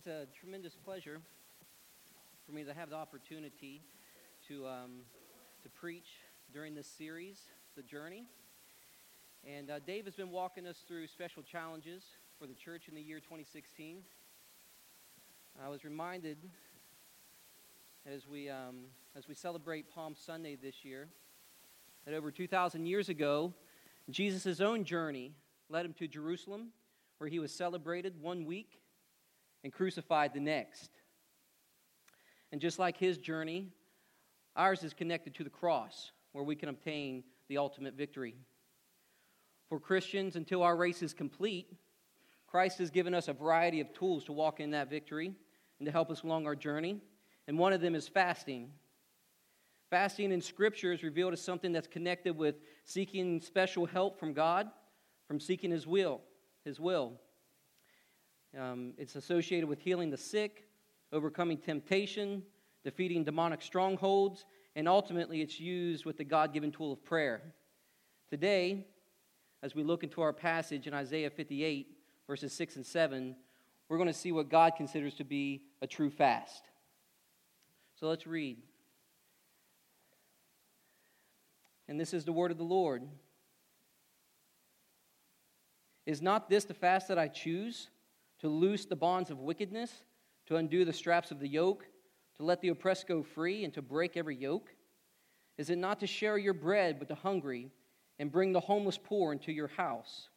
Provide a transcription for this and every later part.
It's a tremendous pleasure for me to have the opportunity to, um, to preach during this series, The Journey. And uh, Dave has been walking us through special challenges for the church in the year 2016. I was reminded as we, um, as we celebrate Palm Sunday this year that over 2,000 years ago, Jesus' own journey led him to Jerusalem, where he was celebrated one week and crucified the next. And just like his journey, ours is connected to the cross, where we can obtain the ultimate victory. For Christians, until our race is complete, Christ has given us a variety of tools to walk in that victory and to help us along our journey. And one of them is fasting. Fasting in Scripture is revealed as something that's connected with seeking special help from God, from seeking His will. His will. Um, it's associated with healing the sick, overcoming temptation, defeating demonic strongholds, and ultimately it's used with the God given tool of prayer. Today, as we look into our passage in Isaiah 58, verses 6 and 7, we're going to see what God considers to be a true fast. So let's read. And this is the word of the Lord. Is not this the fast that I choose? To loose the bonds of wickedness, to undo the straps of the yoke, to let the oppressed go free, and to break every yoke? Is it not to share your bread with the hungry, and bring the homeless poor into your house?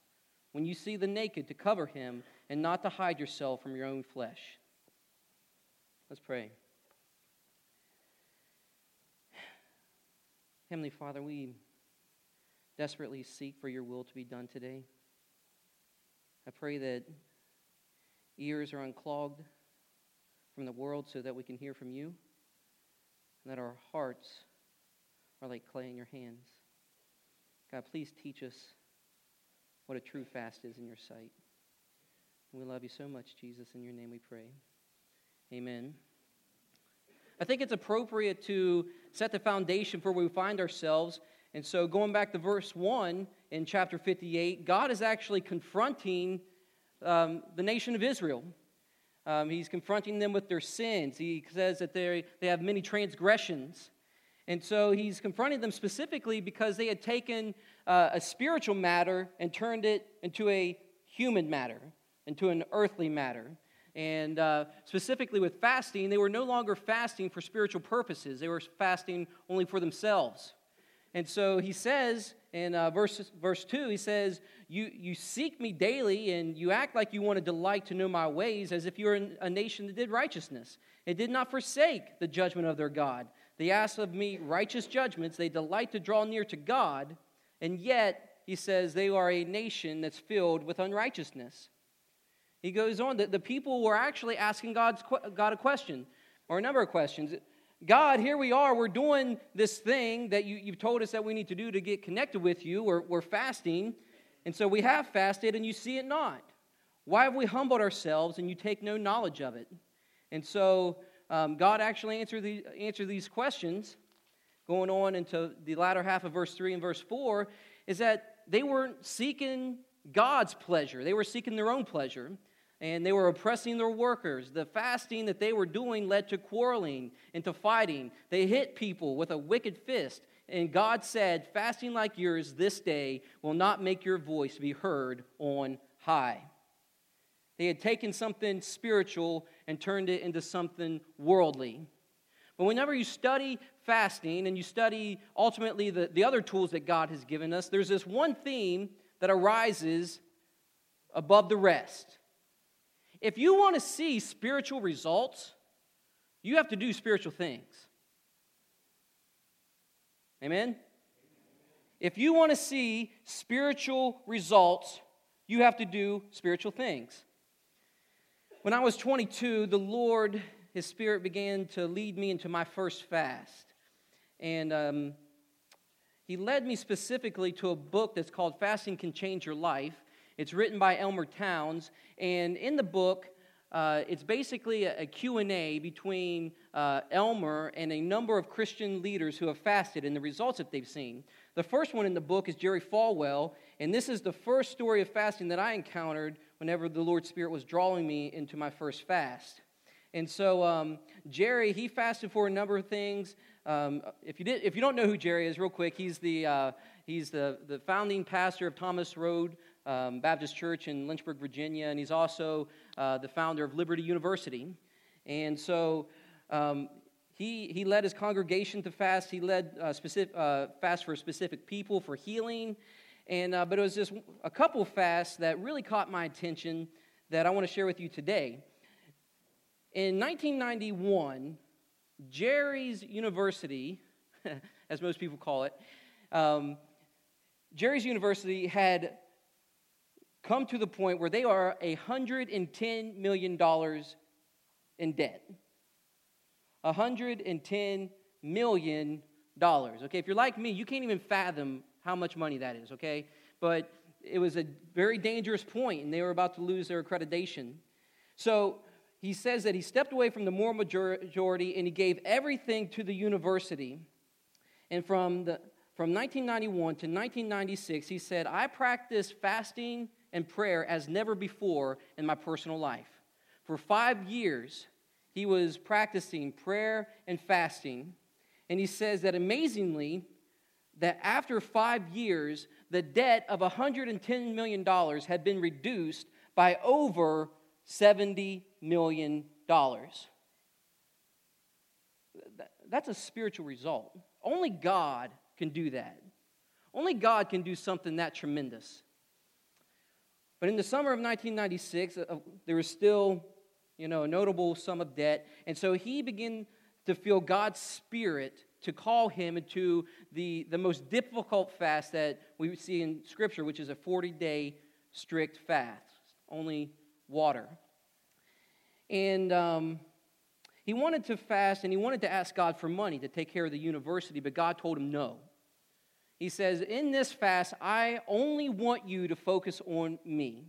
When you see the naked, to cover him, and not to hide yourself from your own flesh? Let's pray. Heavenly Father, we desperately seek for your will to be done today. I pray that ears are unclogged from the world so that we can hear from you, and that our hearts are like clay in your hands. God, please teach us what a true fast is in your sight. We love you so much, Jesus. In your name we pray. Amen. I think it's appropriate to set the foundation for where we find ourselves. And so, going back to verse 1 in chapter 58, God is actually confronting um, the nation of Israel. Um, he's confronting them with their sins. He says that they, have many transgressions. And so he's confronting them specifically because they had taken uh, a spiritual matter and turned it into a human matter, into an earthly matter. And uh, specifically with fasting, they were no longer fasting for spiritual purposes, they were fasting only for themselves. And so he says in uh, verse, verse 2, he says, you, you seek me daily and you act like you want to delight to know my ways as if you were a nation that did righteousness and did not forsake the judgment of their God. They ask of me righteous judgments. They delight to draw near to God. And yet, he says, they are a nation that's filled with unrighteousness. He goes on that the people were actually asking God's, God a question or a number of questions. God, here we are. We're doing this thing that you, have told us that we need to do to get connected with you. We're, we're fasting. And so we have fasted and you see it not. Why have we humbled ourselves and you take no knowledge of it? And so um, God actually answered, the, answered these questions going on into the latter half of verse 3 and verse 4 is that they weren't seeking God's pleasure, they were seeking their own pleasure and they were oppressing their workers. The fasting that they were doing led to quarreling and to fighting. They hit people with a wicked fist. And God said, Fasting like yours this day will not make your voice be heard on high. They had taken something spiritual and turned it into something worldly. But whenever you study fasting and you study ultimately the, the other tools that God has given us, there's this one theme that arises above the rest. If you want to see spiritual results, you have to do spiritual things. Amen? If you want to see spiritual results, you have to do spiritual things. When I was 22, the Lord, His Spirit began to lead me into my first fast. And um, He led me specifically to a book that's called Fasting Can Change Your Life. It's written by Elmer Towns, and in the book, uh, it's basically a, a Q&A between uh, Elmer and a number of Christian leaders who have fasted and the results that they've seen. The first one in the book is Jerry Falwell, and this is the first story of fasting that I encountered whenever the Lord's Spirit was drawing me into my first fast. And so um, Jerry, he fasted for a number of things. Um, if, you did, if you don't know who Jerry is, real quick, he's the, uh, he's the, the founding pastor of Thomas Road um, Baptist Church in Lynchburg, Virginia, and he's also uh, the founder of Liberty University. And so um, he, he led his congregation to fast. He led uh, specific, uh, fast for specific people for healing. And, uh, but it was just a couple fasts that really caught my attention that I want to share with you today. In 1991, Jerry's University, as most people call it, um, Jerry's University had come to the point where they are $110 million in debt. $110 million. Okay, if you're like me, you can't even fathom how much money that is, okay? But it was a very dangerous point, and they were about to lose their accreditation. So he says that he stepped away from the moral majority and he gave everything to the university. And from, the, from 1991 to 1996, he said, I practiced fasting and prayer as never before in my personal life. For five years, he was practicing prayer and fasting. And he says that amazingly, that after five years, the debt of $110 million had been reduced by over $70 million. That's a spiritual result. Only God can do that. Only God can do something that tremendous. But in the summer of 1996, uh, there was still you know, a notable sum of debt. And so he began to feel God's spirit to call him into the, the most difficult fast that we see in Scripture, which is a 40 day strict fast, only water. And um, he wanted to fast and he wanted to ask God for money to take care of the university, but God told him no. He says, In this fast, I only want you to focus on me.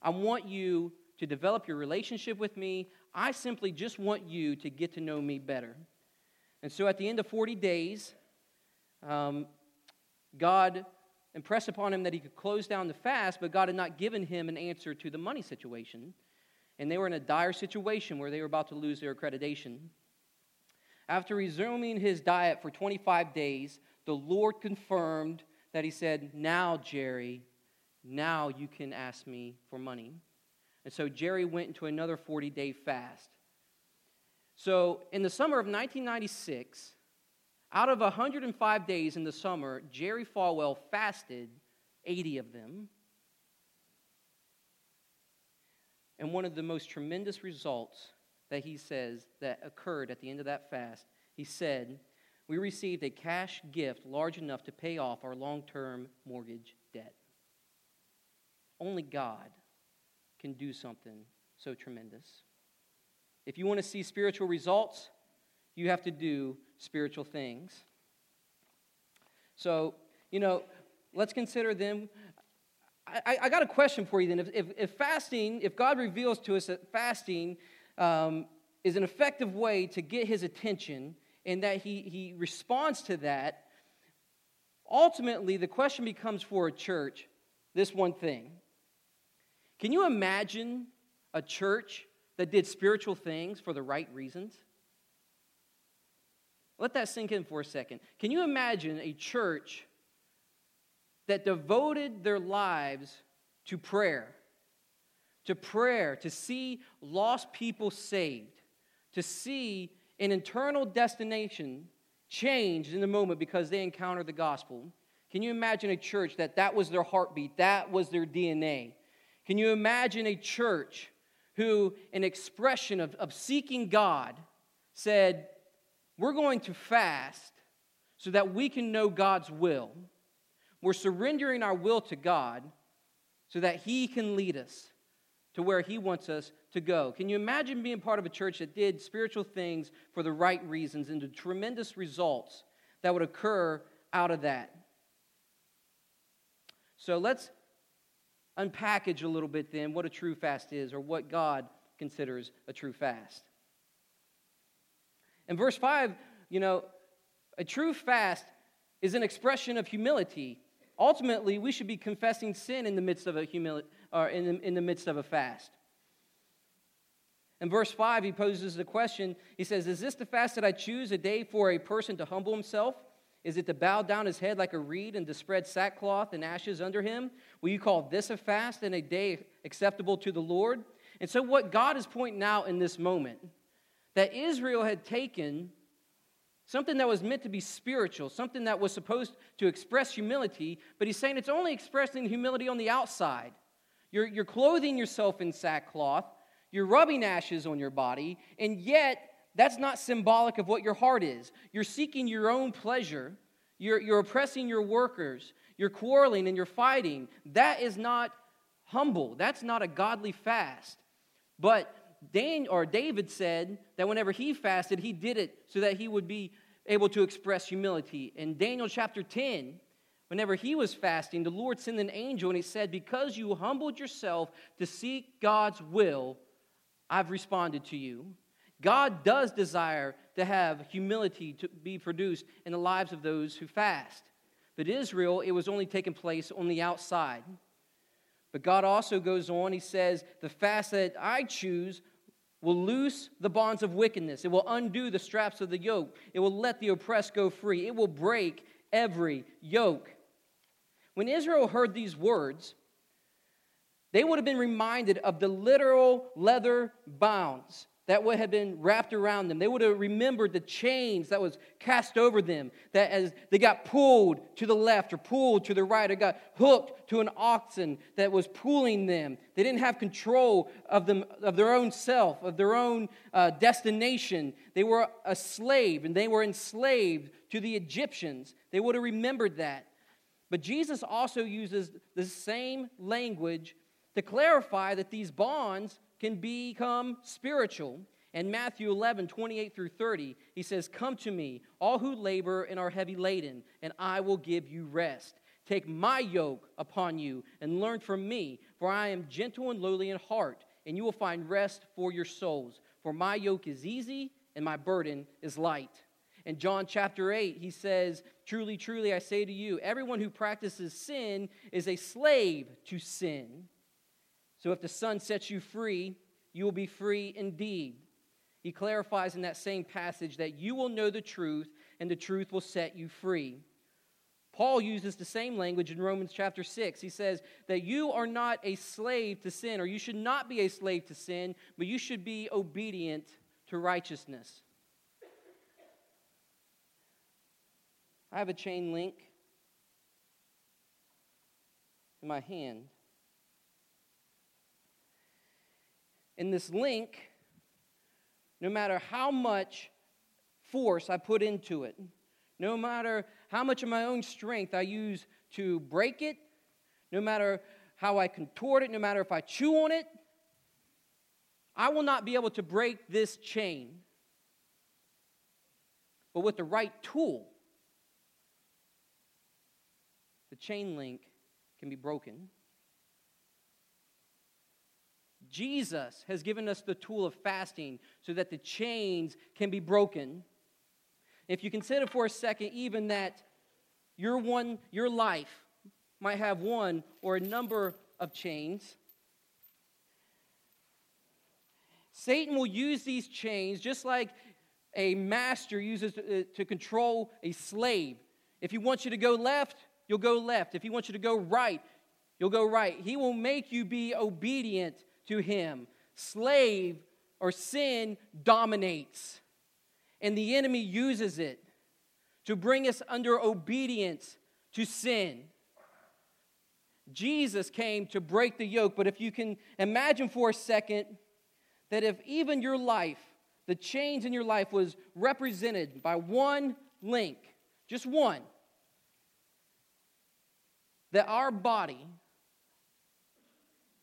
I want you to develop your relationship with me. I simply just want you to get to know me better. And so at the end of 40 days, um, God impressed upon him that he could close down the fast, but God had not given him an answer to the money situation. And they were in a dire situation where they were about to lose their accreditation. After resuming his diet for 25 days, the Lord confirmed that he said, Now, Jerry, now you can ask me for money. And so Jerry went into another 40 day fast. So in the summer of 1996, out of 105 days in the summer, Jerry Falwell fasted 80 of them. And one of the most tremendous results that he says that occurred at the end of that fast, he said, We received a cash gift large enough to pay off our long term mortgage debt. Only God can do something so tremendous. If you want to see spiritual results, you have to do spiritual things. So, you know, let's consider them. I, I got a question for you then. If, if, if, fasting, if God reveals to us that fasting um, is an effective way to get his attention and that he, he responds to that, ultimately the question becomes for a church this one thing can you imagine a church that did spiritual things for the right reasons? Let that sink in for a second. Can you imagine a church that devoted their lives to prayer? To prayer, to see lost people saved, to see an eternal destination changed in the moment because they encountered the gospel. Can you imagine a church that that was their heartbeat, that was their DNA? Can you imagine a church who, an expression of, of seeking God, said, We're going to fast so that we can know God's will? We're surrendering our will to God so that He can lead us to where He wants us to go. Can you imagine being part of a church that did spiritual things for the right reasons and the tremendous results that would occur out of that? So let's unpackage a little bit then what a true fast is or what God considers a true fast. In verse 5, you know, a true fast is an expression of humility. Ultimately, we should be confessing sin in the midst of a, humili- or in the, in the midst of a fast. In verse 5, he poses the question. He says, Is this the fast that I choose, a day for a person to humble himself? Is it to bow down his head like a reed and to spread sackcloth and ashes under him? Will you call this a fast and a day acceptable to the Lord? And so, what God is pointing out in this moment, that Israel had taken something that was meant to be spiritual, something that was supposed to express humility, but he's saying it's only expressing humility on the outside. You're, you're clothing yourself in sackcloth, you're rubbing ashes on your body, and yet that's not symbolic of what your heart is. You're seeking your own pleasure, you're, you're oppressing your workers, you're quarreling and you're fighting. That is not humble, that's not a godly fast. But Dan, or David said that whenever he fasted, he did it so that he would be able to express humility. In Daniel chapter 10, whenever he was fasting, the Lord sent an angel and he said, Because you humbled yourself to seek God's will, I've responded to you. God does desire to have humility to be produced in the lives of those who fast. But Israel, it was only taking place on the outside. But God also goes on, He says, The fast that I choose will loose the bonds of wickedness. It will undo the straps of the yoke. It will let the oppressed go free. It will break every yoke. When Israel heard these words, they would have been reminded of the literal leather bounds that would have been wrapped around them. They would have remembered the chains that was cast over them, that as they got pulled to the left or pulled to the right or got hooked to an oxen that was pulling them. They didn't have control of, them, of their own self, of their own uh, destination. They were a slave and they were enslaved to the Egyptians. They would have remembered that. But Jesus also uses the same language to clarify that these bonds can become spiritual. In Matthew 11, 28 through 30, he says, Come to me, all who labor and are heavy laden, and I will give you rest. Take my yoke upon you and learn from me, for I am gentle and lowly in heart, and you will find rest for your souls. For my yoke is easy and my burden is light. In John chapter 8, he says, Truly, truly, I say to you, everyone who practices sin is a slave to sin. So if the Son sets you free, you will be free indeed. He clarifies in that same passage that you will know the truth, and the truth will set you free. Paul uses the same language in Romans chapter 6. He says that you are not a slave to sin, or you should not be a slave to sin, but you should be obedient to righteousness. I have a chain link in my hand. in this link, no matter how much force I put into it, no matter how much of my own strength I use to break it, no matter how I contort it, no matter if I chew on it, I will not be able to break this chain. But with the right tool, the chain link can be broken. Jesus has given us the tool of fasting so that the chains can be broken. If you consider for a second, even that your one, your life might have one or a number of chains. Satan will use these chains just like a master uses to, uh, to control a slave. If he wants you to go left, you'll go left. If he wants you to go right, you'll go right. He will make you be obedient to him. Slave or sin dominates, and the enemy uses it to bring us under obedience to sin. Jesus came to break the yoke, but if you can imagine for a second that if even your life, the change in your life was represented by one link, just one, that our body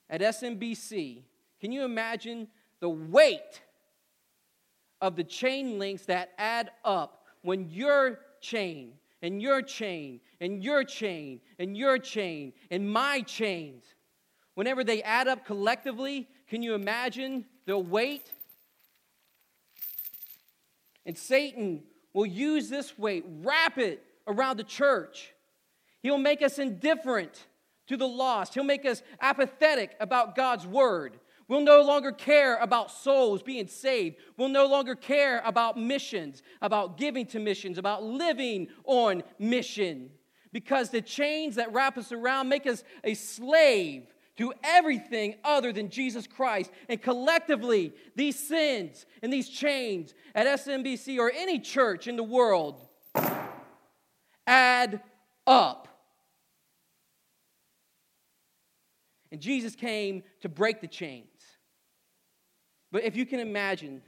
at SMBC, can you imagine the weight of the chain links that add up when your chain and your chain and your chain and your chain and my chains, whenever they add up collectively, can you imagine the weight? And Satan will use this weight, wrap it around the church. He'll make us indifferent to the lost. He'll make us apathetic about God's word. We'll no longer care about souls being saved. We'll no longer care about missions, about giving to missions, about living on mission. Because the chains that wrap us around make us a slave to everything other than Jesus Christ. And collectively, these sins and these chains at SMBC or any church in the world add up. And Jesus came to break the chains. But if you can imagine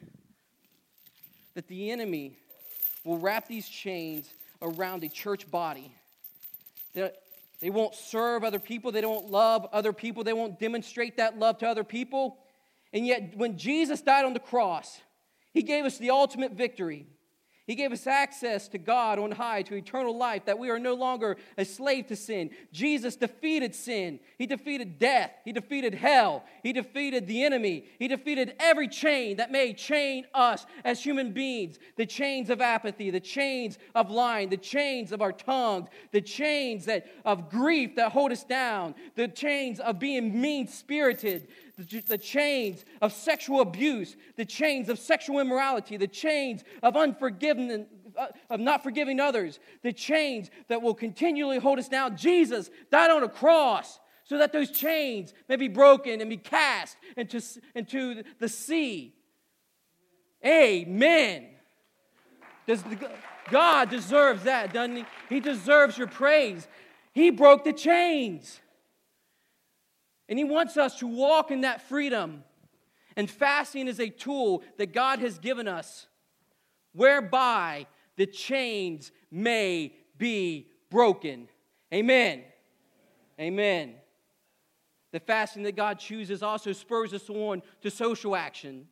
that the enemy will wrap these chains around a church body, that they won't serve other people, they don't love other people, they won't demonstrate that love to other people. And yet, when Jesus died on the cross, he gave us the ultimate victory. He gave us access to God on high, to eternal life, that we are no longer a slave to sin. Jesus defeated sin. He defeated death. He defeated hell. He defeated the enemy. He defeated every chain that may chain us as human beings the chains of apathy, the chains of lying, the chains of our tongues, the chains that, of grief that hold us down, the chains of being mean spirited, the, the chains of sexual abuse, the chains of sexual immorality, the chains of unforgiveness, uh, of not forgiving others, the chains that will continually hold us down. Jesus died on a cross so that those chains may be broken and be cast into, into the sea. Amen. Does the, God deserves that, doesn't he? He deserves your praise. He broke the chains. And He wants us to walk in that freedom. And fasting is a tool that God has given us whereby the chains may be broken. Amen. Amen. The fasting that God chooses also spurs us on to social action.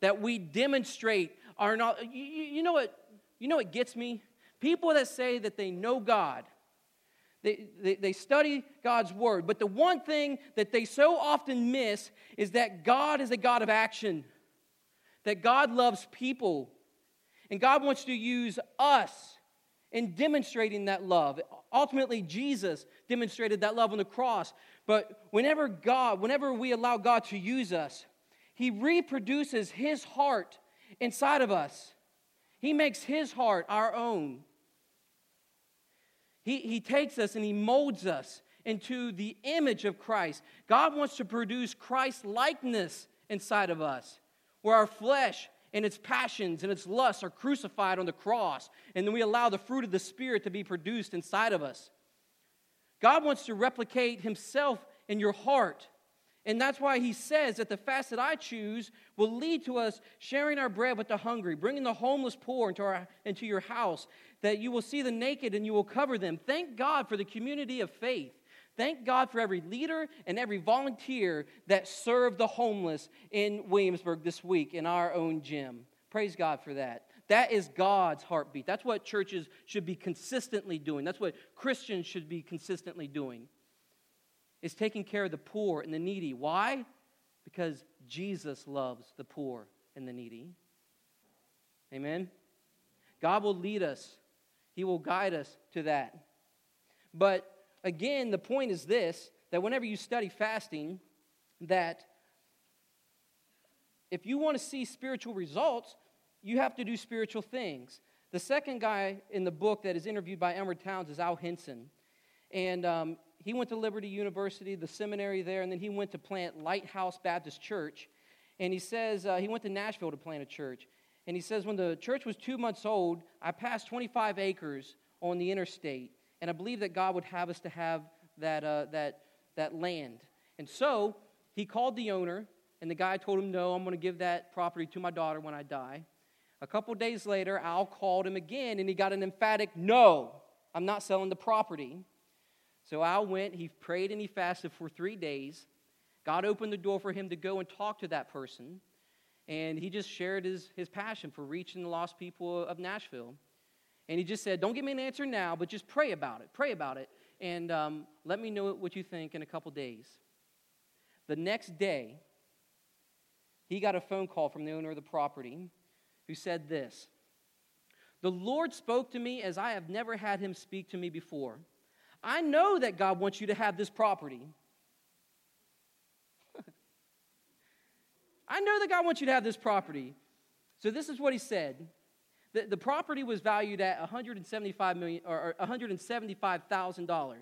That we demonstrate our you, you know what you know what gets me? People that say that they know God they, they, they, study God's word. But the one thing that they so often miss is that God is a God of action, that God loves people, and God wants to use us in demonstrating that love. Ultimately, Jesus demonstrated that love on the cross. But whenever God, whenever we allow God to use us, He reproduces His heart inside of us. He makes His heart our own. He, he takes us and he molds us into the image of Christ. God wants to produce Christ likeness inside of us, where our flesh and its passions and its lusts are crucified on the cross, and then we allow the fruit of the Spirit to be produced inside of us. God wants to replicate Himself in your heart. And that's why he says that the fast that I choose will lead to us sharing our bread with the hungry, bringing the homeless poor into, our, into your house, that you will see the naked and you will cover them. Thank God for the community of faith. Thank God for every leader and every volunteer that served the homeless in Williamsburg this week in our own gym. Praise God for that. That is God's heartbeat. That's what churches should be consistently doing. That's what Christians should be consistently doing is taking care of the poor and the needy. Why? Because Jesus loves the poor and the needy. Amen? God will lead us, He will guide us to that. But again, the point is this that whenever you study fasting, that if you want to see spiritual results, you have to do spiritual things. The second guy in the book that is interviewed by Elmer Towns is Al Henson. And um, he went to Liberty University, the seminary there, and then he went to plant Lighthouse Baptist Church. And he says uh, he went to Nashville to plant a church. And he says, when the church was two months old, I passed 25 acres on the interstate. And I believe that God would have us to have that, uh, that, that land. And so he called the owner, and the guy told him, No, I'm going to give that property to my daughter when I die. A couple days later, Al called him again, and he got an emphatic no, I'm not selling the property. So Al went, he prayed and he fasted for three days. God opened the door for him to go and talk to that person. And he just shared his, his passion for reaching the lost people of Nashville. And he just said, Don't give me an answer now, but just pray about it. Pray about it. And um, let me know what you think in a couple days. The next day, he got a phone call from the owner of the property who said this The Lord spoke to me as I have never had him speak to me before. I know that God wants you to have this property. I know that God wants you to have this property. So this is what he said. The, the property was valued at 175 million or, or $175,000.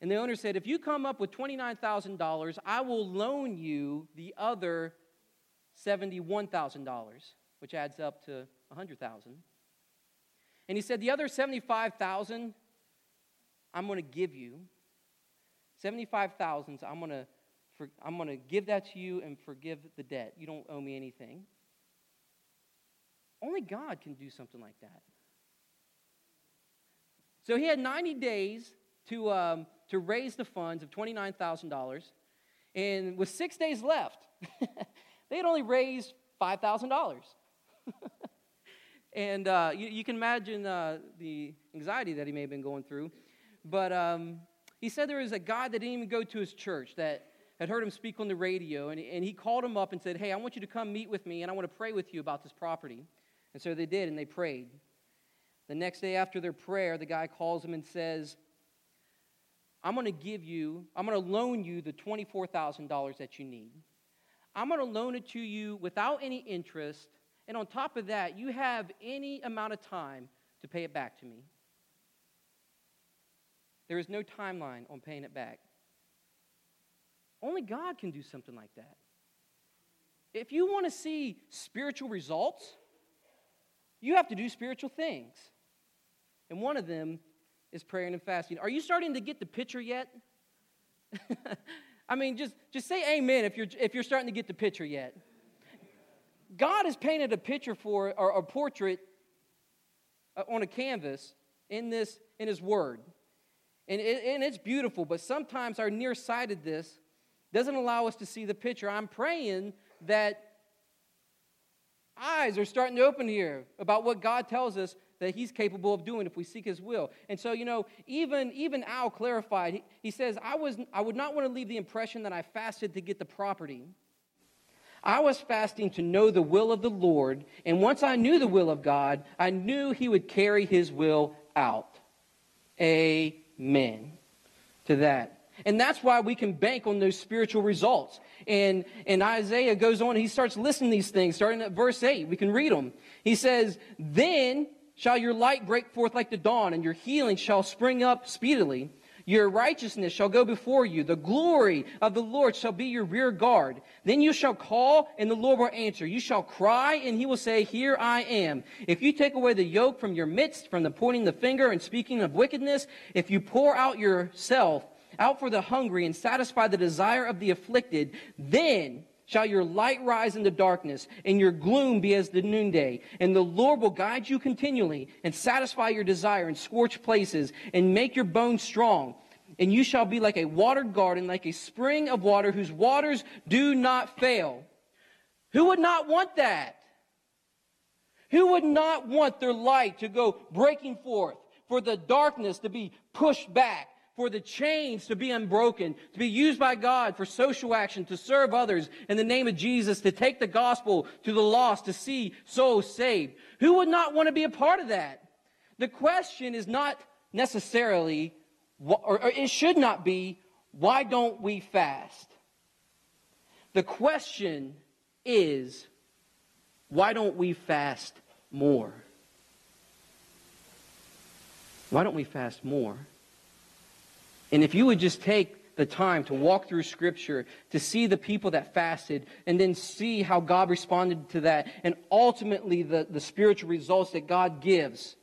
And the owner said, if you come up with $29,000, I will loan you the other $71,000, which adds up to 100,000. And he said, the other 75,000 I'm going to give you. 75,000 I'm going to I'm going to give that to you and forgive the debt. You don't owe me anything. Only God can do something like that. So he had 90 days to, um, to raise the funds of $29,000. And with six days left, they had only raised $5,000. and uh, you, you, can imagine uh, the anxiety that he may have been going through. But um, he said there was a guy that didn't even go to his church that had heard him speak on the radio, and, and he called him up and said, Hey, I want you to come meet with me, and I want to pray with you about this property. And so they did, and they prayed. The next day after their prayer, the guy calls him and says, I'm going to give you, I'm going to loan you the $24,000 that you need. I'm going to loan it to you without any interest. And on top of that, you have any amount of time to pay it back to me. There is no timeline on paying it back. Only God can do something like that. If you want to see spiritual results, you have to do spiritual things. And one of them is praying and fasting. Are you starting to get the picture yet? I mean, just, just say amen if you're, if you're starting to get the picture yet. God has painted a picture for, or a portrait uh, on a canvas in this, in His Word. And, it, and it's beautiful, but sometimes our nearsightedness doesn't allow us to see the picture. I'm praying that eyes are starting to open here about what God tells us that he's capable of doing if we seek his will. And so, you know, even, even Al clarified, he, he says, I, was, I would not want to leave the impression that I fasted to get the property. I was fasting to know the will of the Lord, and once I knew the will of God, I knew he would carry his will out. Amen to that. And that's why we can bank on those spiritual results. And, and Isaiah goes on, he starts listing these things, starting at verse 8. We can read them. He says, Then shall your light break forth like the dawn, and your healing shall spring up speedily. Your righteousness shall go before you. The glory of the Lord shall be your rear guard. Then you shall call, and the Lord will answer. You shall cry, and he will say, Here I am. If you take away the yoke from your midst, from the pointing the finger and speaking of wickedness, if you pour out yourself out for the hungry and satisfy the desire of the afflicted, then shall your light rise in the darkness and your gloom be as the noonday. And the Lord will guide you continually and satisfy your desire in scorched places and make your bones strong. And you shall be like a watered garden, like a spring of water whose waters do not fail. Who would not want that? Who would not want their light to go breaking forth, for the darkness to be pushed back, for the chains to be unbroken, to be used by God for social action, to serve others in the name of Jesus, to take the gospel to the lost, to see souls saved. Who would not want to be a part of that? The question is not necessarily, or it should not be, why don't we fast? The question is, why don't we fast more? Why don't we fast more? And if you would just take the time to walk through Scripture, to see the people that fasted, and then see how God responded to that, and ultimately the, the spiritual results that God gives,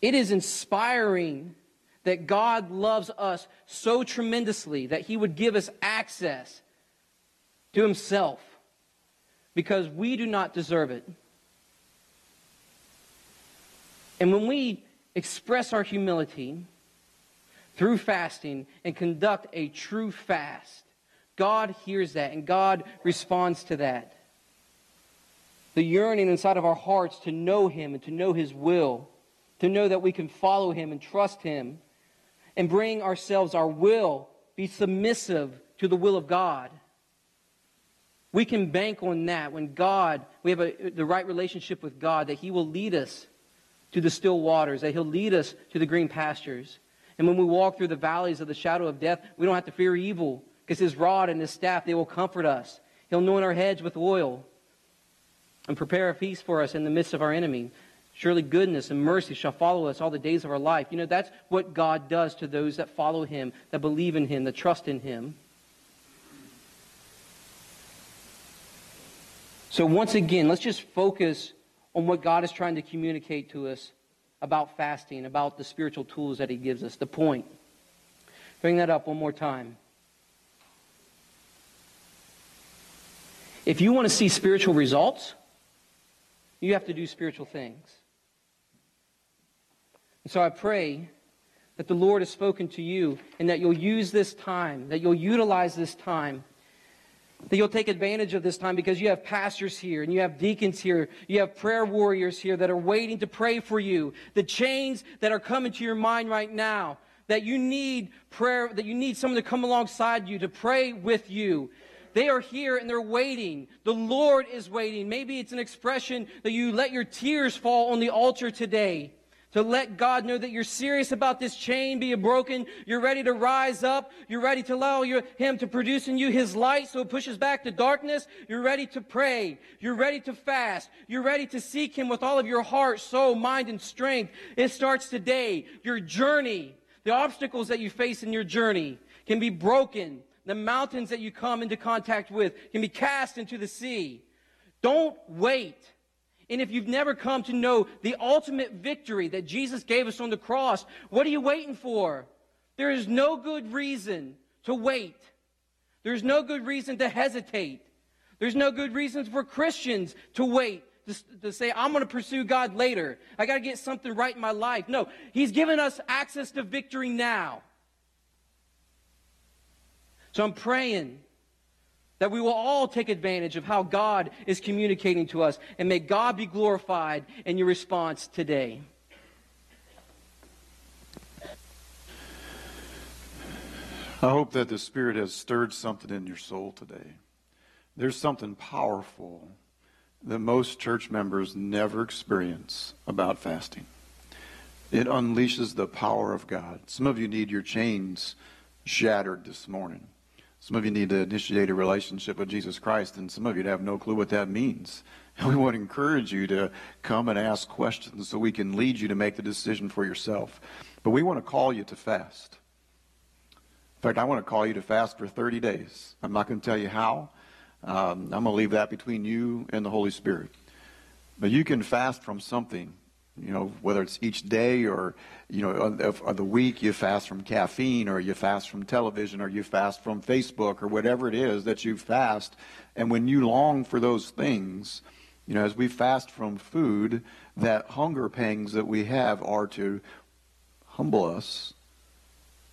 it is inspiring that God loves us so tremendously that He would give us access to Himself because we do not deserve it. And when we express our humility, through fasting and conduct a true fast. God hears that and God responds to that. The yearning inside of our hearts to know Him and to know His will, to know that we can follow Him and trust Him, and bring ourselves, our will, be submissive to the will of God. We can bank on that when God, we have a, the right relationship with God, that He will lead us to the still waters, that He'll lead us to the green pastures And when we walk through the valleys of the shadow of death, we don't have to fear evil because his rod and his staff, they will comfort us. He'll anoint our heads with oil and prepare a feast for us in the midst of our enemy. Surely goodness and mercy shall follow us all the days of our life. You know, that's what God does to those that follow him, that believe in him, that trust in him. So, once again, let's just focus on what God is trying to communicate to us about fasting, about the spiritual tools that he gives us. The point. Bring that up one more time. If you want to see spiritual results, you have to do spiritual things. And so I pray that the Lord has spoken to you and that you'll use this time, that you'll utilize this time, that you'll take advantage of this time because you have pastors here and you have deacons here, you have prayer warriors here that are waiting to pray for you. The chains that are coming to your mind right now, that you need prayer, that you need someone to come alongside you to pray with you. They are here and they're waiting. The Lord is waiting. Maybe it's an expression that you let your tears fall on the altar today. To let God know that you're serious about this chain being broken. You're ready to rise up. You're ready to allow your, Him to produce in you His light so it pushes back the darkness. You're ready to pray. You're ready to fast. You're ready to seek Him with all of your heart, soul, mind, and strength. It starts today. Your journey, the obstacles that you face in your journey can be broken the mountains that you come into contact with can be cast into the sea. Don't wait. And if you've never come to know the ultimate victory that Jesus gave us on the cross, what are you waiting for? There is no good reason to wait. There's no good reason to hesitate. There's no good reasons for Christians to wait, to, to say, I'm going to pursue God later. I got to get something right in my life. No, He's given us access to victory now. So I'm praying that we will all take advantage of how God is communicating to us, and may God be glorified in your response today. I hope that the Spirit has stirred something in your soul today. There's something powerful that most church members never experience about fasting. It unleashes the power of God. Some of you need your chains shattered this morning. Some of you need to initiate a relationship with Jesus Christ, and some of you have no clue what that means. And we want to encourage you to come and ask questions so we can lead you to make the decision for yourself. But we want to call you to fast. In fact, I want to call you to fast for 30 days. I'm not going to tell you how. Um, I'm going to leave that between you and the Holy Spirit. But you can fast from something you know, whether it's each day or, you know, of, of, the week you fast from caffeine or you fast from television or you fast from Facebook or whatever it is that you fast. And when you long for those things, you know, as we fast from food, that hunger pangs that we have are to humble us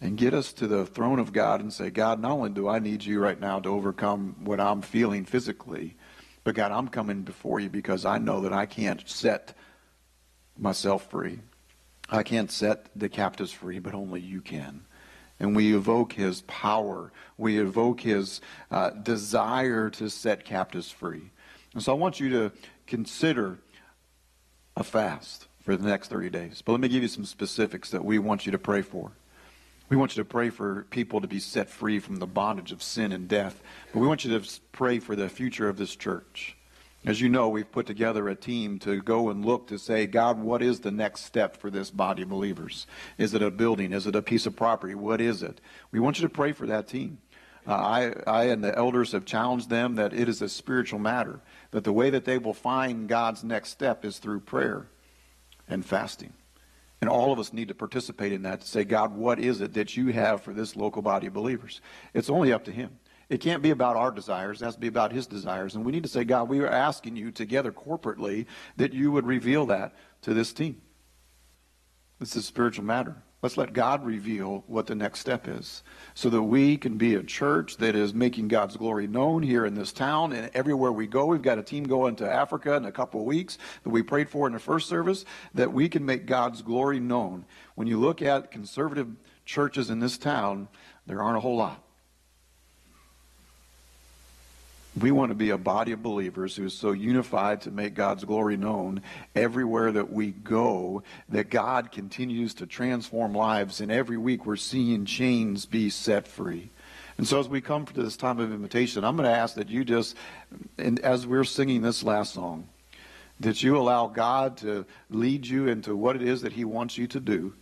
and get us to the throne of God and say, God, not only do I need you right now to overcome what I'm feeling physically, but God, I'm coming before you because I know that I can't set myself free. I can't set the captives free, but only you can. And we evoke his power. We evoke his uh, desire to set captives free. And so I want you to consider a fast for the next 30 days. But let me give you some specifics that we want you to pray for. We want you to pray for people to be set free from the bondage of sin and death. But we want you to pray for the future of this church. As you know, we've put together a team to go and look to say, God, what is the next step for this body of believers? Is it a building? Is it a piece of property? What is it? We want you to pray for that team. Uh, I, I and the elders have challenged them that it is a spiritual matter, that the way that they will find God's next step is through prayer and fasting. And all of us need to participate in that to say, God, what is it that you have for this local body of believers? It's only up to Him. It can't be about our desires. It has to be about His desires. And we need to say, God, we are asking you together corporately that you would reveal that to this team. This is a spiritual matter. Let's let God reveal what the next step is so that we can be a church that is making God's glory known here in this town and everywhere we go. We've got a team going to Africa in a couple of weeks that we prayed for in the first service that we can make God's glory known. When you look at conservative churches in this town, there aren't a whole lot. We want to be a body of believers who is so unified to make God's glory known everywhere that we go that God continues to transform lives. And every week we're seeing chains be set free. And so as we come to this time of invitation, I'm going to ask that you just, and as we're singing this last song, that you allow God to lead you into what it is that He wants you to do.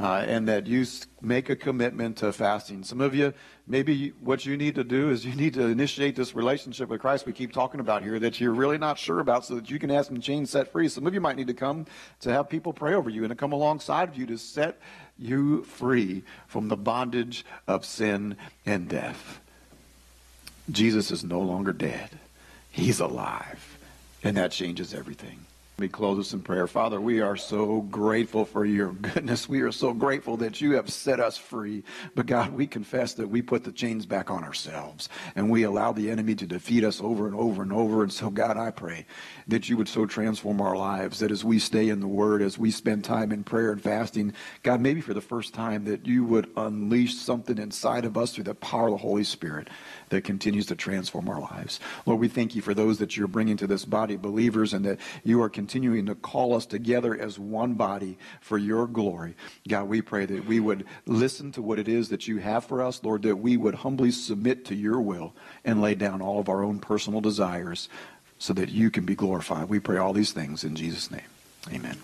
Uh, and that you make a commitment to fasting. Some of you, maybe what you need to do is you need to initiate this relationship with Christ we keep talking about here that you're really not sure about so that you can have some chains set free. Some of you might need to come to have people pray over you and to come alongside of you to set you free from the bondage of sin and death. Jesus is no longer dead. He's alive. And that changes everything. Me close us in prayer. Father, we are so grateful for your goodness. We are so grateful that you have set us free. But God, we confess that we put the chains back on ourselves and we allow the enemy to defeat us over and over and over. And so, God, I pray that you would so transform our lives that as we stay in the Word, as we spend time in prayer and fasting, God, maybe for the first time, that you would unleash something inside of us through the power of the Holy Spirit that continues to transform our lives. Lord, we thank you for those that you're bringing to this body believers and that you are continuing to call us together as one body for your glory. God, we pray that we would listen to what it is that you have for us, Lord, that we would humbly submit to your will and lay down all of our own personal desires so that you can be glorified. We pray all these things in Jesus' name. Amen.